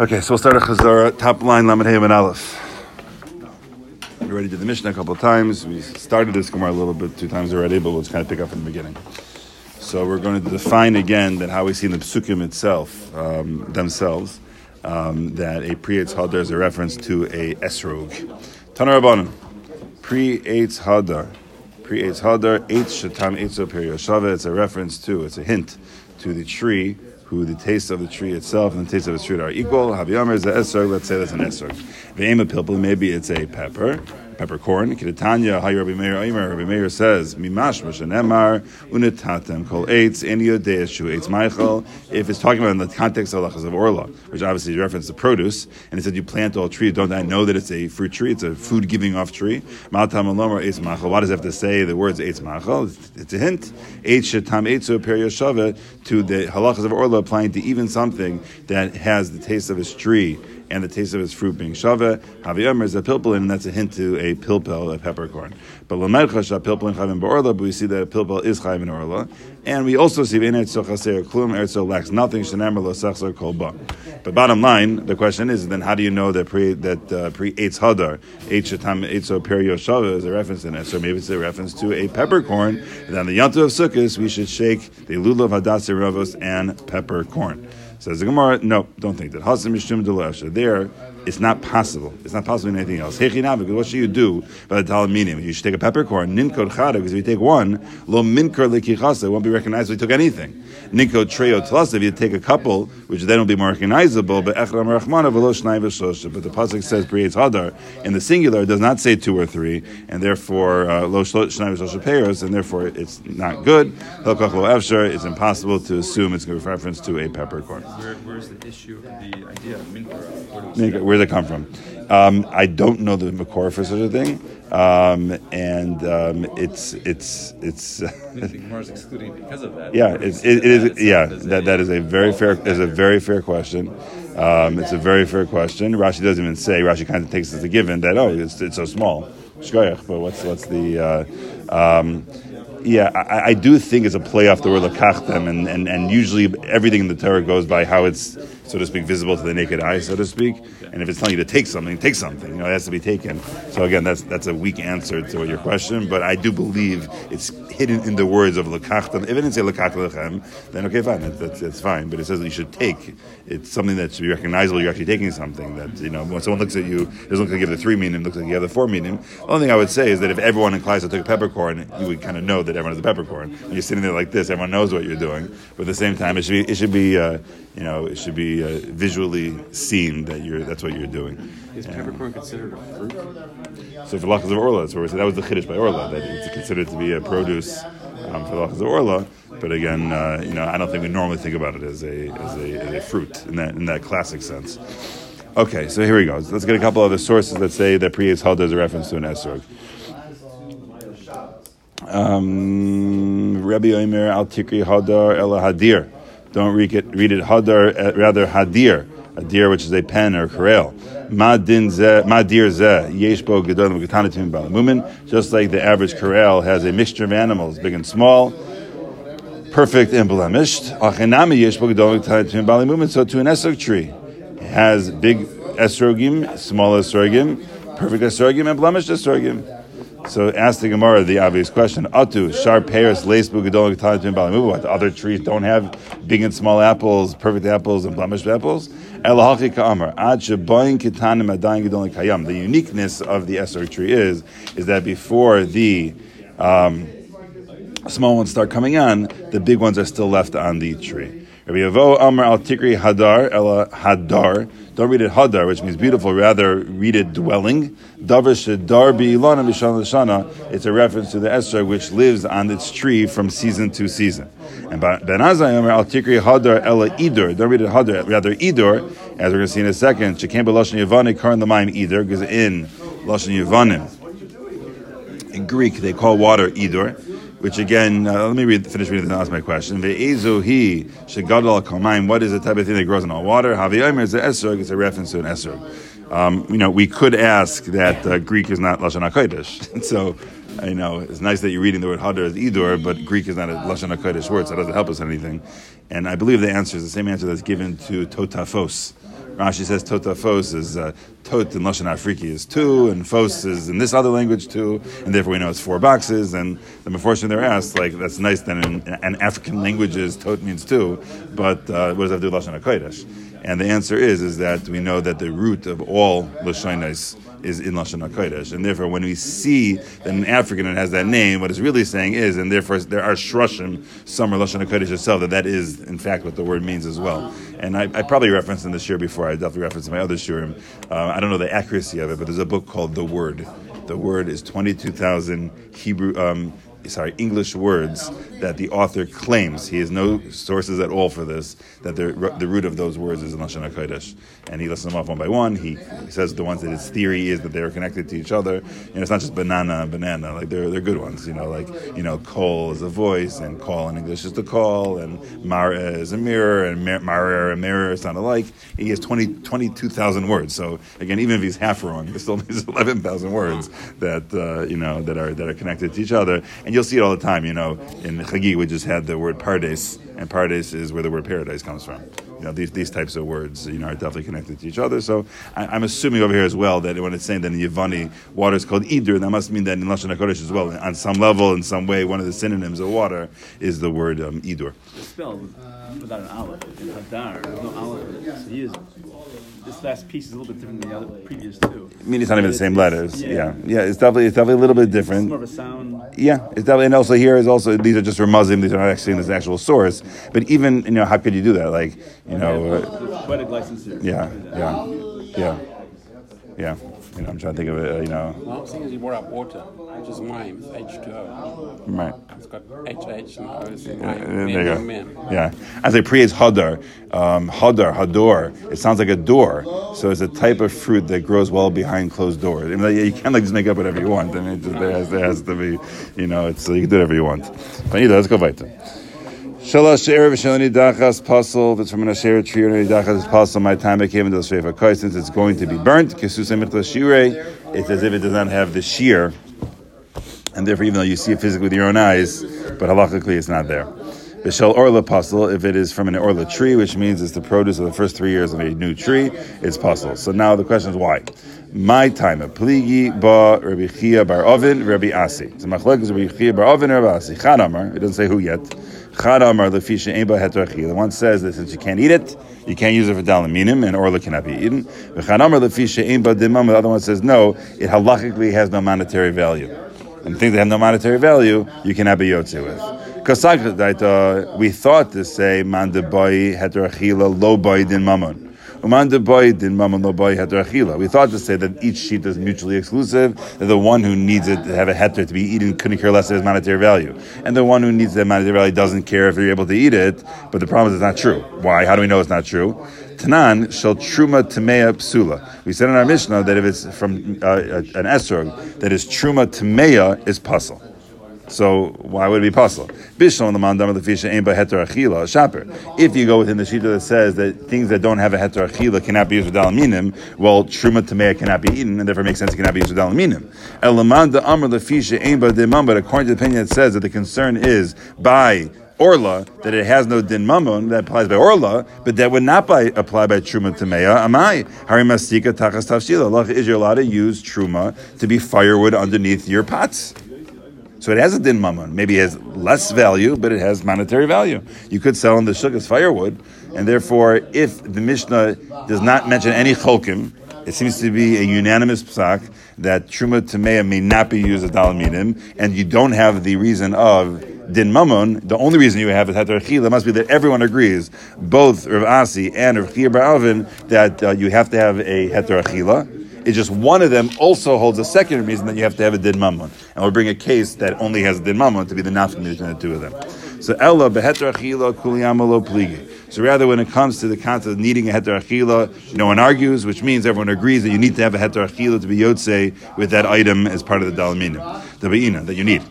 Okay, so we'll start a Chazara, top line, Lamed Hey and Aleph. We already did the Mishnah a couple of times. We started this Gemara a little bit, two times already, but we'll just kind of pick up from the beginning. So we're going to define again that how we see in the Psukim itself, um, themselves, um, that a pre-Eitz Hadar is a reference to a Esrog. Tanar Rabbanim, pre-Eitz Hadar, pre-Eitz Hadar, Eitz Shatam Eitzo Perioshava, it's a reference to, it's a hint to the tree who the taste of the tree itself and the taste of the fruit are equal. Haviyomer is the esrog. Let's say that's an esrog. Ve'ema pilpul, maybe it's a pepper, peppercorn. Kidatanya, Hayi Rabbi Meir Omer. Rabbi Meir says, Mimash Emar unitatem kol eitz en yodeis shu eitz Michael. If it's talking about in the context of lachas of orla, which obviously reference the produce, and it said you plant all trees, don't I know that it's a fruit tree? It's a food giving off tree. Maltam alomer eitz Michael. Why does it have to say the words eitz Michael? It's a hint. Eitz shetam eitzu periyashava to the halachas of orla applying to even something that has the taste of its tree and the taste of its fruit being shava. Havi is a pilpulin, and that's a hint to a pilpel, a peppercorn. But lamerchash a pilpulin chayim ba'orla, but we see that a pilpel is chayim in orla. And we also see in Eretz Klum, Eretz lacks nothing, Shenemar Lo Sechser Kol Ba. But bottom line, the question is, then how do you know that pre that uh, pre Eitz Hadar, Eitz Shatam Eitzo Perio is a reference in it? So maybe it's a reference to a peppercorn. And on the Yantu of Sukkot, we should shake the Lulav Hadassah Ravos and peppercorn. Says the Gemara, no, don't think that. Hasim Mishum. There, it's not possible. It's not possible in anything else. Because what should you do by the talaminim? You should take a peppercorn, ninkod chada, because if you take one, lo minkor lekichasa, it won't be recognized if you took anything. Ninkod treo tlasa, if you take a couple, which then will be more recognizable, but echram rachmana velo shnai v'shosha. But the pasuk says creates hadar in the singular, it does not say two or three, and therefore uh, lo shnai v'shosha peiros, and therefore it's not good. Hilkach lo efshar, it's impossible to assume it's a reference to a peppercorn. Where, where's the issue of the idea of minkor? Where does it come from? Um, I don't know the makor for such a thing, um, and um, it's it's it's. excluding because of that. Yeah, it, it, it is. Yeah, that, that is a very fair is a very fair question. Um, it's a very fair question. Rashi doesn't even say. Rashi kind of takes it as a given that oh, it's, it's so small. But what's what's the uh, um, yeah, I, I, do think it's a play off the word lakachtem, and, and, and usually everything in the Torah goes by how it's, so to speak, visible to the naked eye, so to speak. And if it's telling you to take something, take something. You know, it has to be taken. So again, that's that's a weak answer to your question, but I do believe it's hidden in the words of lakachtem. If it didn't say lakach then okay, fine, that's, that's, that's, fine. But it says that you should take. It's something that should be recognizable. You're actually taking something that you know. When someone looks at you, it doesn't look like you have the three meaning. It looks like you have the four meaning. The only thing I would say is that if everyone in class took a peppercorn, you would kind of know that everyone has a peppercorn. When you're sitting there like this, everyone knows what you're doing. But at the same time, it should be, it should be uh, you know, it should be uh, visually seen that you're that's what you're doing. Is peppercorn considered a fruit? So for lachas of orla, that's where we said that was the chiddush by orla that it's considered to be a produce um, for lachas of orla. But again, uh, you know, I don't think we normally think about it as a as a, as a fruit in that in that classic sense. Okay, so here we go. Let's get a couple other sources that say that pre is held as a reference to an esrog. Um, Rabbi Omer al Tikri Hadar El Hadir. Don't read it, read it Hadar, uh, rather Hadir. Hadir, which is a pen or korel. Madir zeh, yeshbo gedolim getanatim balamumin. Just like the average korel has a mixture of animals, big and small, perfect and blemished. Achenami yeshbo gedolim getanatim balamumin. So to an esrog tree, it has big esrogim, small esrogim, perfect esrogim, and blemished esrogim. So ask the Gemara the obvious question: Atu shar leisbu gedol balamuva. What other trees don't have big and small apples, perfect apples, and blemished apples? Elahachi ka'amar ad sheboin kitanim adayin gedol kayam. The uniqueness of the esrog tree is is that before the um, small ones start coming on, the big ones are still left on the tree. Rabbi Yavo Amar al Tikri Hadar Ela Hadar don't read it hadar, which means beautiful. Rather, read it dwelling. Davar ilana It's a reference to the Esther, which lives on its tree from season to season. And Ben Azai Omer al tikri hadar ela idur. Don't read it hadar, rather idur, as we're going to see in a second. Shekem b'lashon yavanim karan l'mayim idur, because in lashon yavanim, in Greek they call water idur which again, uh, let me read, finish reading and ask my question. Ve'ezu shegadol kalmaim. What is the type of thing that grows in all water? Haviyomer is an esrog. It's a reference to an esrog. Um, you know, we could ask that uh, Greek is not lashon hakodesh. so, you know, it's nice that you're reading the word hadar as idur, but Greek is not a lashon hakodesh word, so it doesn't help us anything. And I believe the answer is the same answer that's given to totafos Rashi says totafos is uh, tot in Lashon Afriki is two, and fos is in this other language two, and therefore we know it's four boxes. And the unfortunately they're asked, like, that's nice then in, in African languages tot means two, but uh, what does that do with Lashon HaKodesh? And the answer is, is that we know that the root of all Lashonis is in Lashon HaKodesh. And therefore, when we see that an African it has that name, what it's really saying is, and therefore there are shrushim, some are Lashon HaKodesh itself, that that is, in fact, what the word means as well. And I, I probably referenced in the shir before, I definitely referenced in my other shirim. Uh, I don't know the accuracy of it, but there's a book called The Word. The Word is 22,000 Hebrew, um, sorry, English words that the author claims. He has no sources at all for this, that the, the root of those words is in Lashon HaKodesh. And he lists them off one by one. He, he says the ones that his theory is that they're connected to each other. And it's not just banana and banana, like they're, they're good ones, you know, like, you know, call is a voice, and call in English is to call, and mara is a mirror, and mara and mirror sound alike. He has 20, 22,000 words. So again, even if he's half wrong, there's still there's 11,000 words that, uh, you know, that are, that are connected to each other. And you'll see it all the time, you know, in Chagi, we just had the word pardes, and pardes is where the word paradise comes from. You know, these, these types of words, you know, are definitely connected to each other. So I, am assuming over here as well that when it's saying that in Yevani, water is called Idur, that must mean that in Lashon HaKodesh as well, on some level, in some way, one of the synonyms of water is the word um. It's spelled without an aleph. In Hadar, there's no aleph. So he is this last piece is a little bit different than the other previous two. I mean, it's not even the same letters. Yeah. yeah, it's definitely it's definitely a little bit different. It's more of a sound. Yeah, it's definitely, and also here is also these are just remuzim. These are not actually in this actual source. But even you know, how could you do that? Like you know, poetic license here. Yeah, yeah, yeah, yeah. You know, I'm trying to think of it. Uh, you know. Well, seeing as you brought up water, which is mime, H2O. Right. It's got HH and O. There you go. Yeah. As I pre is hadar, um, hadar, hador. It sounds like a door. So it's a type of fruit that grows well behind closed doors. I mean, you can't like just make up whatever you want. I mean, it just, there, has, there has to be, you know, it's you can do whatever you want. But either, let's go weiter. Shalosh Erev Shalani Dachas Pasul. That's from an Asher tree or Dachas Pasul. My time it came into the Shrefa Koi since it's going to be burnt. Kesusa. It's as if it does not have the shear, and therefore, even though you see it physically with your own eyes, but halachically it's not there. Bishal Orla Pasul, if it is from an Orla tree, which means it's the produce of the first three years of a new tree, it's pasul. So now the question is why? My time Pligi ba Rabbi Chia bar Ovin, Rabbi Asi. So Machlek is Rabbi Chia bar Ovin, Rabbi Asi. Chadamar, it doesn't say who yet. Chadamar lefisha eba heterachia. The one says that since you can't eat it, you can't use it for dalaminim, and orla cannot be eaten. Chadamar lefisha eba dimam. The other one says no, it halachically has no monetary value. And things that have no monetary value, you cannot be yotze with. Because we thought to say man de boy lo boy din mamon. We thought to say that each sheet is mutually exclusive, that the one who needs it to have a heter to be eaten couldn't care less of its monetary value. And the one who needs that monetary value doesn't care if they're able to eat it, but the problem is it's not true. Why? How do we know it's not true? Tanan shall truma tamea psula. We said in our Mishnah that if it's from uh, an esrog, that is truma tamea is pasul. So why would it be possible? Bishon the mandam the fish ain't heter achila shaper. If you go within the shita that says that things that don't have a heter achila cannot be used with dalaminim, well, truma tamea cannot be eaten, and therefore makes sense it cannot be used with dalaminim. Elamanda amr the fish ain't by demam, but according to the opinion, it says that the concern is by Orla, that it has no din mammon, that applies by Orla, but that would not by, apply by Truma Tamea. Amai. Harimastika Takas Tafshila. Is you're allowed to use Truma to be firewood underneath your pots. So it has a din mammon. Maybe it has less value, but it has monetary value. You could sell in the shuk as firewood, and therefore, if the Mishnah does not mention any cholkim, it seems to be a unanimous psak that truma tamea may not be used as dalaminim, and you don't have the reason of din mammon. The only reason you have is heter must be that everyone agrees, both Rav Asi and Rav Chia Alvin, that uh, you have to have a heter it's just one of them also holds a second reason that you have to have a din mammon. And we'll bring a case that only has a din mammon to be the nafkin between the two of them. So Ella beheter achila kuliyamalo pligi. So rather, when it comes to the concept of needing a heter achila, no one argues, which means everyone agrees that you need to have a heter achila to be yotze with that item as part of the dalminim, the beina that you need.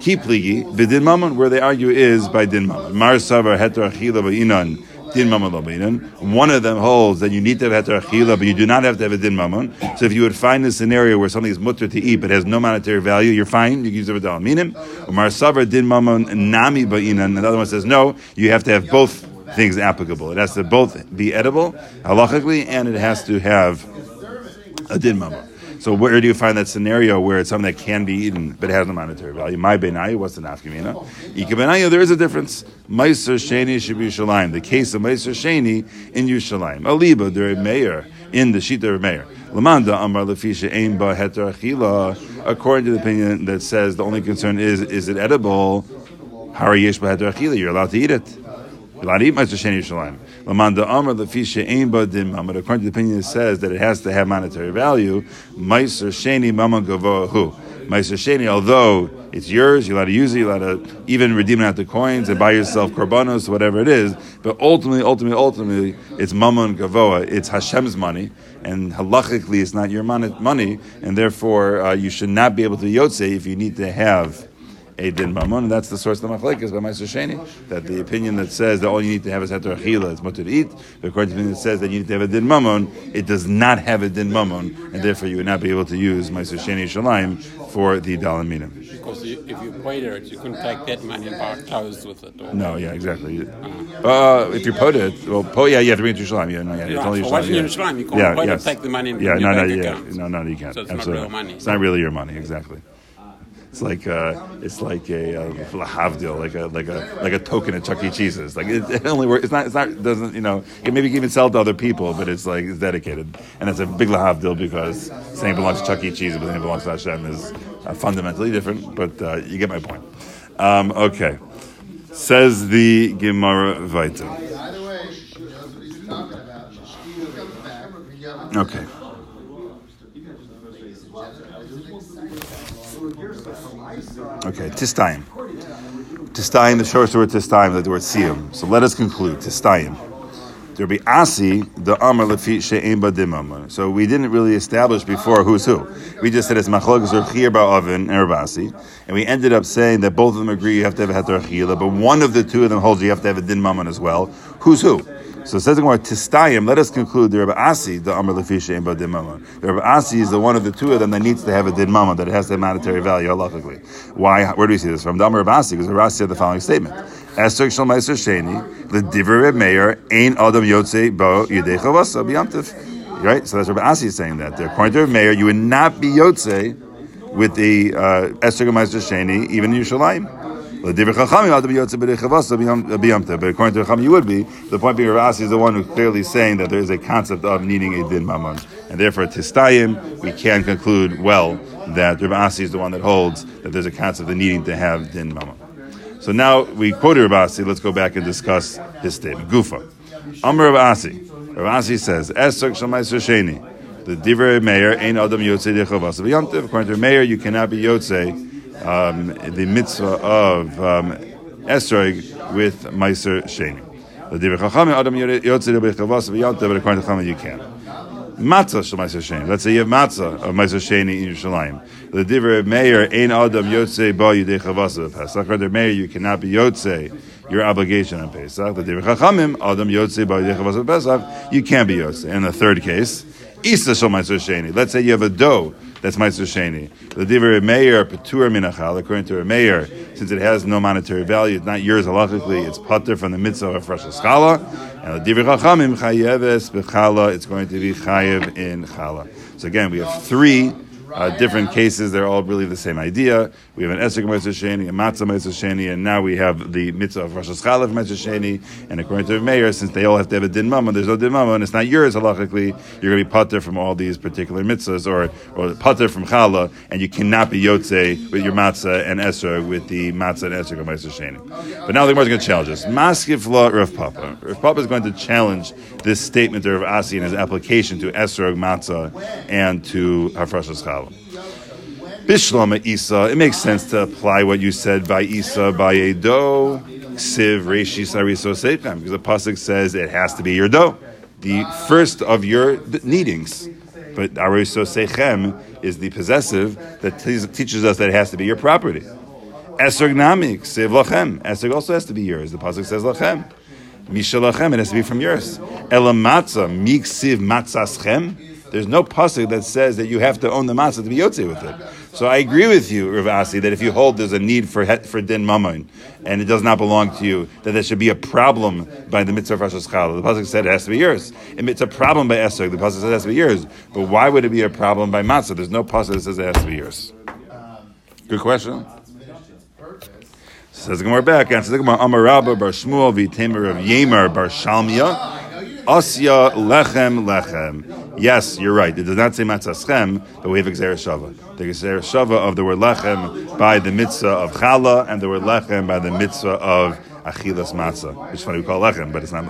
Keep pligi b'din mammon, where they argue is by din mammon. Mar savar heter achila din mammon One of them holds that you need to have heter achila, but you do not have to have a din mammon. So if you would find a scenario where something is mutter to eat but has no monetary value, you're fine. You can use it with dalaminim. Umar savar din mammon nami ba'inan. Another one says no. You have to have both things applicable. It has to both be edible halachically, and it has to have a din mama. So where do you find that scenario where it's something that can be eaten but it has no monetary value? My benayu, what's the nafkamina? Ika benayu, there is a difference. Meiser sheni should be Yerushalayim. The case of Meiser sheni in Yerushalayim. Aliba, there mayor in the Shita mayor. Lamanda Amar Lefisha Aim Ba Heter Achila, according to the opinion that says the only concern is is it edible? Hari Yesh Ba Heter Achila, you're allowed to eat it. According to the opinion that says that it has to have monetary value, Meiser Sheni Mama Gavoa Hu. Meiser Sheni, although it's yours, you're allowed to use it, you're allowed to even redeem it out the coins and buy yourself korbanos, whatever it is. But ultimately, ultimately, ultimately, it's mammon gavoa, it's Hashem's money, and halachically, it's not your money, and therefore uh, you should not be able to yotze if you need to have a din mammon, and that's the source of the machlekes by Meiser Sheni, that the opinion that says that all you need to have is heter achila, it's mutter to eat, but according to the opinion that says that you need to have a din mammon, it does not have a din mammon, and therefore you would not be able to use Meiser Sheni Shalim for the dalamina. Because if you put it, you couldn't take that money and buy clothes with it. Or No, yeah, exactly. Uh, if you put it, well, po, yeah, you have to bring it to Shalim. Yeah, no, yeah, it's only so why Yerushalayim, should yeah. You can't yeah, yes. take the money and yeah, no, no, yeah, no, no, you can't. So it's not Absolutely. real money. It's not really your money, exactly. It's like uh, it's like a uh, lahavdil, like a like a like a token at Chuck E. Cheese's. Like it, it only works. It's not. It's not. Doesn't. You know. It maybe you can even sell to other people, but it's like it's dedicated, and it's a big lahavdil because saying it belongs to Chuck E. Cheese, but saying it belongs to Hashem is uh, fundamentally different. But uh, you get my point. Um, okay. Says the Gemara Vita. Either way, that's what he's talking about. He comes back. we got- Okay. Okay, Tistayim. Tistayim, the short word Tistayim, the word Siyam. So let us conclude. Tistayim. There be Asi, the Amr Lefi She'em Badimam. So we didn't really establish before who's who. We just said it's Machlok Rav Chia Bar Oven er and Rav Asi. And we ended up saying that both of them agree you have to have a Achila, but one of the two of them holds you have to have a Din Mammon as well. Who's who? So it says in Tistayim, let us conclude the Rabbi Asi, the Amr Lefisha and Din Mammon. The Rabbi Asi is the one of the two of them that needs to have a Din Mammon, that it has to have monetary value halachically. Why? Where do we see this from? The Amr Rabbi Asi, because Rabbi Asi had the following statement. Esther Shal Meiser Sheni, the Diver Reb Meir, Ein Adam Yotze Bo Yedei Chavasa B'Yamtiv. Right? So that's Rabbi Asi saying that. According to Reb Meir, you would not be Yotze with the uh, Esther Meiser Sheni, even in Yerushalayim. But according to Chacham, you would be. The point being, Ravasi is the one who's clearly saying that there is a concept of needing a din mammon, and therefore tistayim we can conclude well that Ravasi is the one that holds that there's a concept of needing to have din mammon. So now we quoted Ravasi. Let's go back and discuss his statement. Gufa, Amr Ravasi. Ravasi says, "Esok shalmaiser sheni." The divrei meir ein adam yotzei dechavas v'yamtiv. According to Meir, you cannot be yotzei um, the mitzvah of um, esrog with meiser sheni. But you can. Matzah shel meiser sheni. Let's say you have matzah of meiser sheni in Yerushalayim. The divrei meir ein adam yotzei ba yidei chavas v'pesach. According to Meir, you cannot be yotzei your obligation on Pesach. The divrei chachamim adam yotzei ba yidei chavas v'pesach. You can be yotzei. In the third case. Isa shel meiser sheni. Let's say you have a dough that's meiser sheni. The divrei meir petur minachal. According to a meir, since it has no monetary value, it's not yours halachically. It's putter from the mitzvah of fresh schala. And the divrei chachamim chayeves b'chala. It's going to be chayev in chala. So again, we have three uh, different cases. They're all really the same idea. We have an Esek Meiser Sheni, a Matzah Meiser Sheni, and now we have the mitzvah of Rosh Hashanah Meiser Sheni. And according to the mayor, since they all have to have a din mama, there's no din mama, and it's not yours halachically, you're going to be pater from all these particular mitzvahs, or or pater from challah, and you cannot be yotze with your matzah and esrog with the matzah and esrog of Meiser Sheni. But now the Gemara is going to challenge us. Maskif law Rav Papa. Rav Papa is going to challenge this statement of Asi in his application to esrog matzah and to Hafresh Challah. Bishlama Isa, it makes sense to apply what you said by Isa by a dough, Siv Reshi Sariso Seichem, because the pasuk says it has to be your dough, the first of your kneadings. But Ariso Seichem is the possessive that te- teaches us that it has to be your property. Esrog Namik, Siv Lachem. Esrog also has to be yours. The pasuk says Lachem. Mishalachem, it has to be from yours. Elamatza, Miksiv Matzaschem. There's no pasuk that says that you have to own the matzah to be yotze with it. So I agree with you, Rav Asi, that if you hold there's a need for for din mammon and it does not belong to you, that there should be a problem by the mitzvah of Rosh Hashanah. The pasuk said it has to be yours. It's a problem by Esrog. The pasuk said it has to be yours. But why would it be a problem by matzah? There's no pasuk that says it has to be yours. Good question. Says the Gemara back. Answers the Gemara. Amar Rabba bar Shmuel v'Temer of Yemer bar Shalmia. Asya lechem lechem. Yes, you're right. It does not say matzaschem, but we have Shava. The Shava of the word lechem by the mitzvah of chala and the word lechem by the mitzvah of achilas matzah, which is funny we call lechem, but it's not.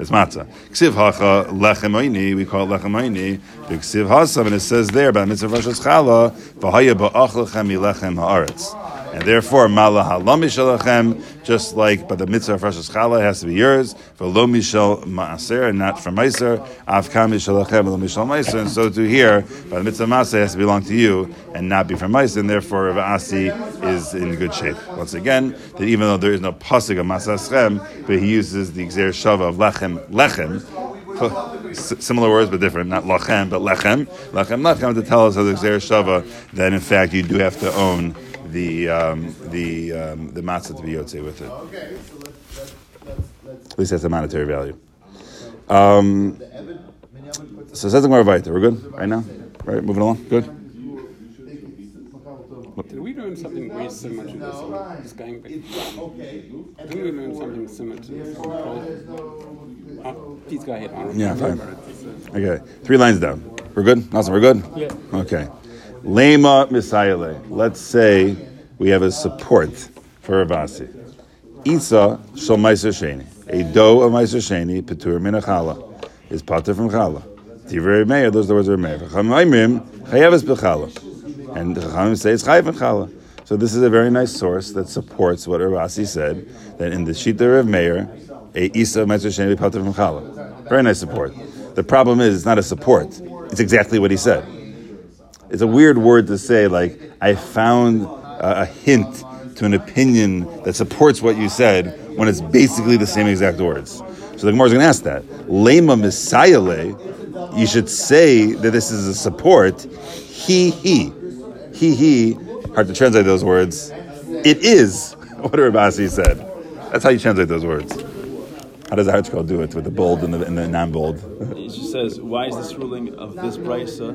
It's matzah. Ksiv hacha lechem oini, we call it lechem oini. Ksiv hasav, and it says there by the mitzvah of Rosh Chala, v'haya ba'ach lechem lechem haaretz. And therefore, mala halam shalachem, just like by the mitzvah of Rosh Chala has to be yours, for lo mishal maaser, and not from meiser, avkam shalachem, lo mishal meiser, and so to here, by the mitzvah of maaser has to belong to you, and not be from meiser, and therefore Rav Asi is in good shape. Once again, that even though there is no pasuk of masaschem, but he uses the exer shava of lechem, lechem, similar words but different, not lachem, but lechem, lechem, lechem, to tell us as exer shava that in fact you do have to own the um, the um, the matzah to be yotze with it. Okay, so let's, let's, let's, At least that's a monetary value. Um, so says the Gemara. We're good right now. Right, moving along. Good. Did we learn something very similar to this? This going back. Didn't we learn something similar to this? Uh, please go ahead. Yeah, fine. Okay, three lines down. We're good. Awesome. We're good. Yeah. Okay. Lema misayale. Let's say we have a support for Ravasi. Isa meiser sheni. A dough of meiser sheni petur min is pater from chala. Divrei meir. Those are the words of meir. Chachamim chayavis bechala. And Chachamim say it's chayav in chala. So this is a very nice source that supports what Ravasi said that in the Shita of Meir, a Isa of meiser sheni pater from chala. Very nice support. The problem is it's not a support. It's exactly what he said it's a weird word to say, like, I found a, a hint to an opinion that supports what you said when it's basically the same exact words. So the Gemara is going to ask that. Lema Messiah, you should say that this is a support. He, he. He, he. Hard to translate those words. It is what Rabasi said. That's how you translate those words. How does the article do it with the bold and the, and the non-bold? He just says, why is this ruling of this brisa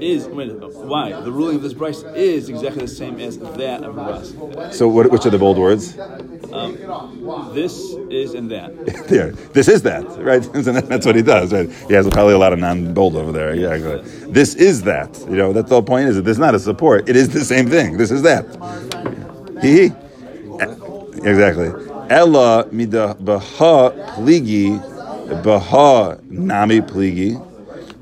is wait, why the ruling of this brisa is exactly the same as that of Ras. So what, which are the bold words? Um, this is and that. yeah, this is that, right? And that's what he does, right? He has probably a lot of non-bold over there. Yeah, exactly. This is that. You know, that's the whole point. Is that this is not a support? It is the same thing. This is that. He, exactly. Ella mida baha pligi, baha nami pligi.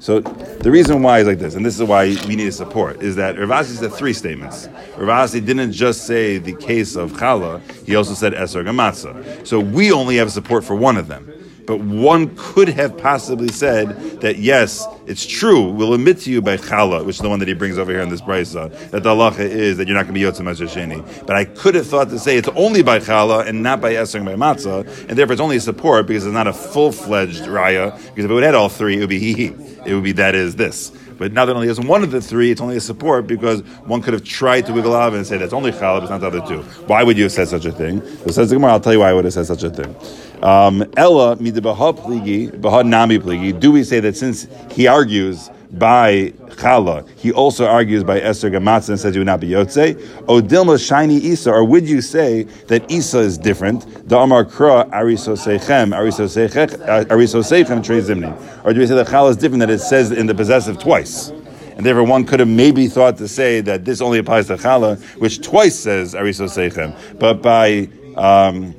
So the reason why is like this, and this is why we need support, is that Ravasi said three statements. Ravasi didn't just say the case of chala; he also said eser gamatza. So we only have support for one of them. But one could have possibly said that yes, it's true. We'll admit to you by chala, which is the one that he brings over here in this brisa, that the halacha is that you're not going to be yotzim sheni. But I could have thought to say it's only by chala and not by esrog by matzah, and therefore it's only a support because it's not a full fledged raya. Because if it would had all three, it would be he. It would be that is this. But now that only has one of the three, it's only a support because one could have tried to wiggle out and say that's only chalab, it's not the other two. Why would you have said such a thing? So says the Gemara, I'll tell you why I would have said such a thing. Um, Ella midabaha pligi, baha nami pligi. Do we say that since he argues by chala, he also argues by Esther Gamatza and says you would not be yotze? O dilma shiny Isa, or would you say that Isa is different? Da amar kra ariso sechem, ariso sechem trei zimni. Or do we say that chala is different that it says in the possessive twice? And therefore, one could have maybe thought to say that this only applies to chala, which twice says ariso sechem, but by um,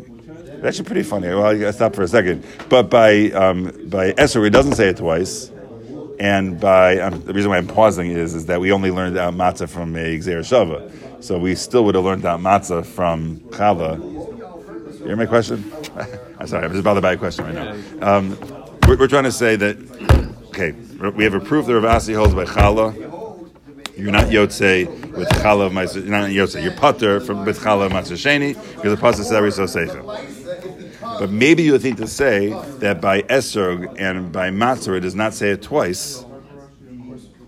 that's actually pretty funny. Well, I gotta stop for a second. But by um, by Esser, it doesn't say it twice. And by um, the reason why I'm pausing is is that we only learned out matzah from a Xer Shava, so we still would have learned out matzah from Chava. You hear my question? I'm sorry, I'm just bothered by a question right now. Um, we're, we're, trying to say that okay, we have a proof that Ravasi holds by Chala. You're not Yotze with Chala of You're not Yotze. You're Putter from with Chala of Sheni because the pasuk says so Seichem. But maybe you would think to say that by Esrog and by Matzah it does not say it twice.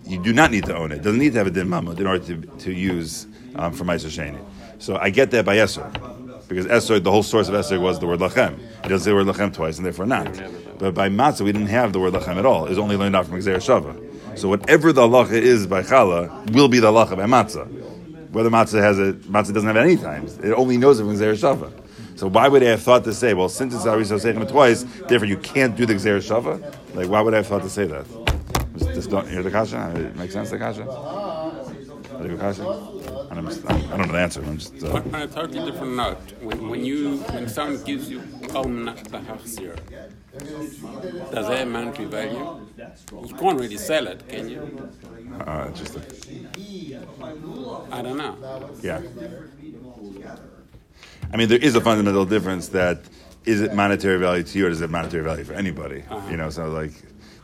you do not need to own it. It doesn't need to have a din mamud in order to, to use um, for Meiser Sheni. So I get that by Esser. Because Esser, the whole source of Esser was the word Lachem. It doesn't say the word Lachem twice, and therefore not. But by Matzah, we didn't have the word Lachem at all. It was only learned out from Xer Shava. So whatever the halacha is by Chala will be the halacha by Matzah. Whether Matzah has it, Matzah doesn't have it any times. It only knows it from Xer Shava. So why would I have thought to say, well, since it's Ariso Sechem twice, therefore you can't do the Xer Shava? Like, why would I have thought to say that? Just, just don't hear the kasha. It makes sense. The kasha. Kasha? I don't, know the answer. I'm just. Uh, On a totally different note, when, when you when someone gives you Nachzir, does that amount to value? You can't really sell it, can you? uh, just. I don't know. Yeah. I mean, there is a fundamental difference that is it monetary value to you or is it monetary value for anybody? You know, so like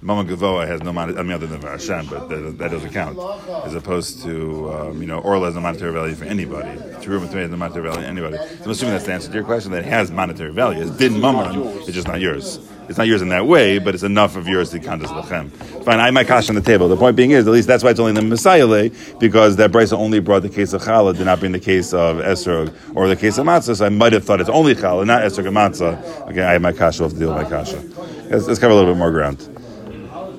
Mama Gavoa has no monetary, I mean, other than for Hashem, but that, that doesn't count. As opposed to, um, you know, Orla has no monetary value for anybody. Truma Tamea has no monetary value for anybody. So I'm assuming that's the answer to your question that it has monetary value. It's din Mammon, it's just not yours. It's not yours in that way, but it's enough of yours to count as lechem. Fine, I my cash on the table. The point being is, at least that's why it's only the Messiah because that Brisa only brought the case of challah, did not bring the case of esrog or the case of matzah. So I might have thought it's only challah, not esrog and matzah. Okay, I have my cash off to deal my kasha. Let's, let's cover a little bit more ground.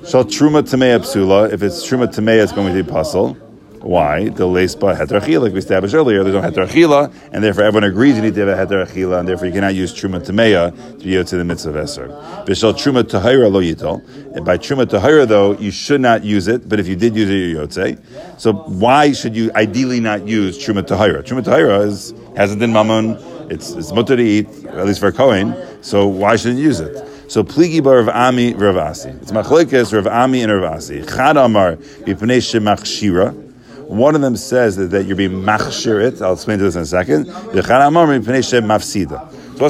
Shall truma tamei psula? If it's truma tamei, it's going to be pasul. Why? The leispa heterachila, like we established earlier. There's no heterachila, and therefore everyone agrees you need to have a heterachila, and therefore you cannot use truma tameya to be to the mitzvah of esrog. Vishal truma tahira lo yitol. And by truma tahira, though, you should not use it, but if you did use it, you're yotze. So why should you ideally not use truma tahira? Truma tahira is has a din mamun. It's it's mutter to eat, at least for a kohen. So why shouldn't you use it? So pligi bar Rav Ami Rav Asi. It's machlekes Rav Ami and Rav Asi. Chad Amar b'pnei shemachshira. One of them says that, that you're being machshir it. I'll explain to this in a second. So what's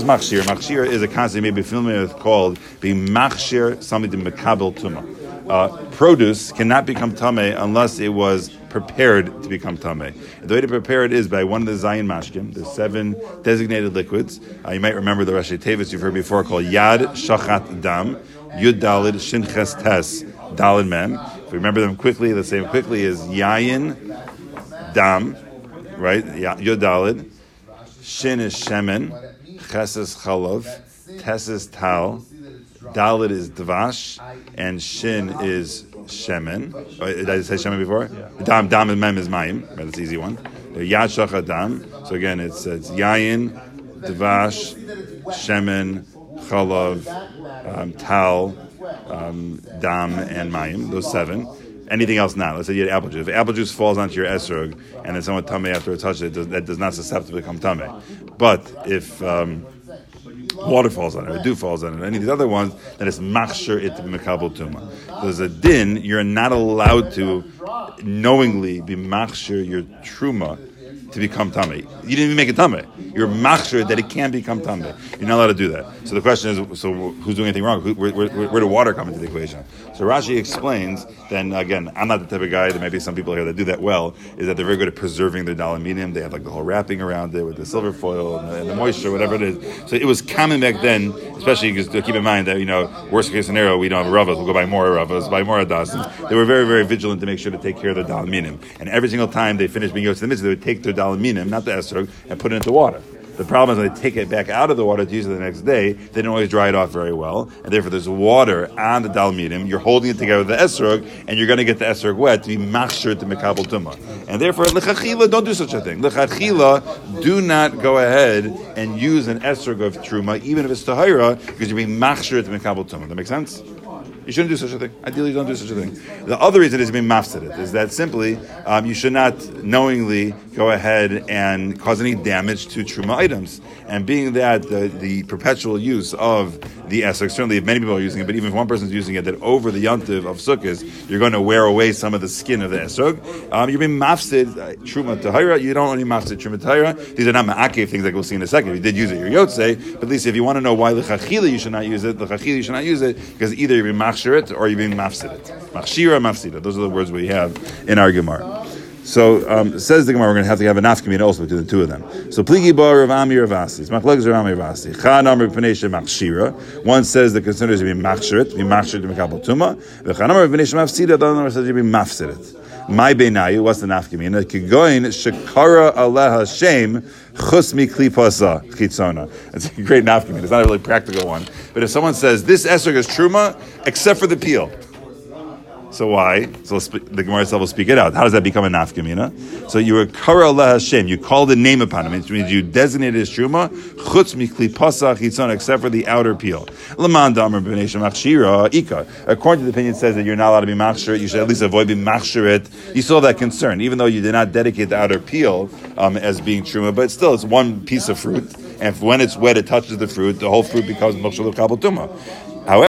machshir? Machshir is a concept you may be familiar with called being machshir something to mekabel tuma. Uh, produce cannot become tame unless it was prepared to become tame. The way to prepare it is by one of the zayin mashkim, the seven designated liquids. Uh, you might remember the Rashi Tevis you've heard before called Yad Shachat Dam, Yud Dalid Shin Ches Tes Dalid Mem. If we remember them quickly, the same quickly is Yayin Dam, right? Yud Dalid. Shin is Shemen, Ches is Chalav, Tes is Tal, Dalit is Dvash, and Shin is Shemen. Oh, did I say Shemen before? Dam, Dam and Mem is Mayim. Right, that's an easy one. Yad Shachat Dam. So again, it's, it's Yayin, Dvash, Shemen, Chalav, um, Tal, um, Dam, and Mayim. Those seven. Anything else not? Let's say you had apple juice. If apple juice falls onto your esrog and then someone tummy after it touches it, does, that does not susceptible to become tummy. But if um, water falls on it, or dew falls on it, any of these other ones, then it's machshir it to be mekabel tuma. There's a din, you're not allowed to knowingly be machshir your truma to become tummy. You didn't even make it tummy. You're machshir that it can become tummy. You're not allowed to do that. So the question is, so who's doing anything wrong? Who, where, where, where did water come into the equation? So Rashi explains, then again, I'm not the type of guy, there may be some people here that do that well, is that they're very good at preserving their dalaminim. They have like the whole wrapping around it with the silver foil and the, and the moisture, whatever it is. So it was common back then, especially because to keep in mind that, you know, worst case scenario, we don't have ravas, we'll go buy more ravas, buy more adasins. They were very, very vigilant to make sure to take care of their dalaminim. And every single time they finished being to the mitzvah, they would take their dalaminim, not the esrog, and put it into water. The problem is when they take it back out of the water to use it the next day, they don't always dry it off very well, and therefore there's water on the dalmidim. You're holding it together with the esrog, and you're going to get the esrog wet to be machshir to mekabel tuma. And therefore, lechachila, don't do such a thing. Lechachila, do not go ahead and use an esrog of truma, even if it's tahira, because you're being machshir to mekabel tuma. That makes sense? You shouldn't do such a thing. Ideally, you don't do such a thing. The other reason is being mafsed is that simply um, you should not knowingly go ahead and cause any damage to truma items. And being that the, the perpetual use of the esrog, certainly if many people are using it, but even if one person is using it, that over the yontiv of sukkahs, you're going to wear away some of the skin of the esrog. Um, you're being mafsed uh, truma tahira. You don't only mafsed truma tahira. These are not ma'akev things like we'll see in a second. If you did use it, you're yotze. But at least if you want to know why lechachila you should not use it, lechachila you should not use it because either you're being machshir it or you're being mafsid it. Machshira, mafsida. Those are the words we have in our Gemara. So um, says the Gemara, we're going to have to have a nafkamina also between the two of them. So pligi bar Rav Ami Ravasi. Machlokes Rav Ami Ravasi. Chan Amr Pnei Machshira. One says the concern is to be machshirit, be machshirit to mekabel tuma. V'chan Amr Pnei Mafsida. The other says to be mafsirit. My benayu, what's the nafkamina? Kigoin shekara aleha shem chus mi klipasa chitzona. It's a great nafkamina. It's not a really practical one. But if someone says this esrog is truma except for the peel. So why? So the Gemara itself will speak it out. How does that become a nafkamina? So you were kara Hashem. You call the name upon him. It means you designate his truma chutz mikli pasach except for the outer peel. Laman damer b'nei machshira ika. According to the opinion, says that you're not allowed to be machshirit. You should at least avoid being machshirit. You still have that concern, even though you did not dedicate the outer peel um, as being truma, but still it's one piece of fruit. And when it's wet, it touches the fruit. The whole fruit becomes mokshal kabal tuma.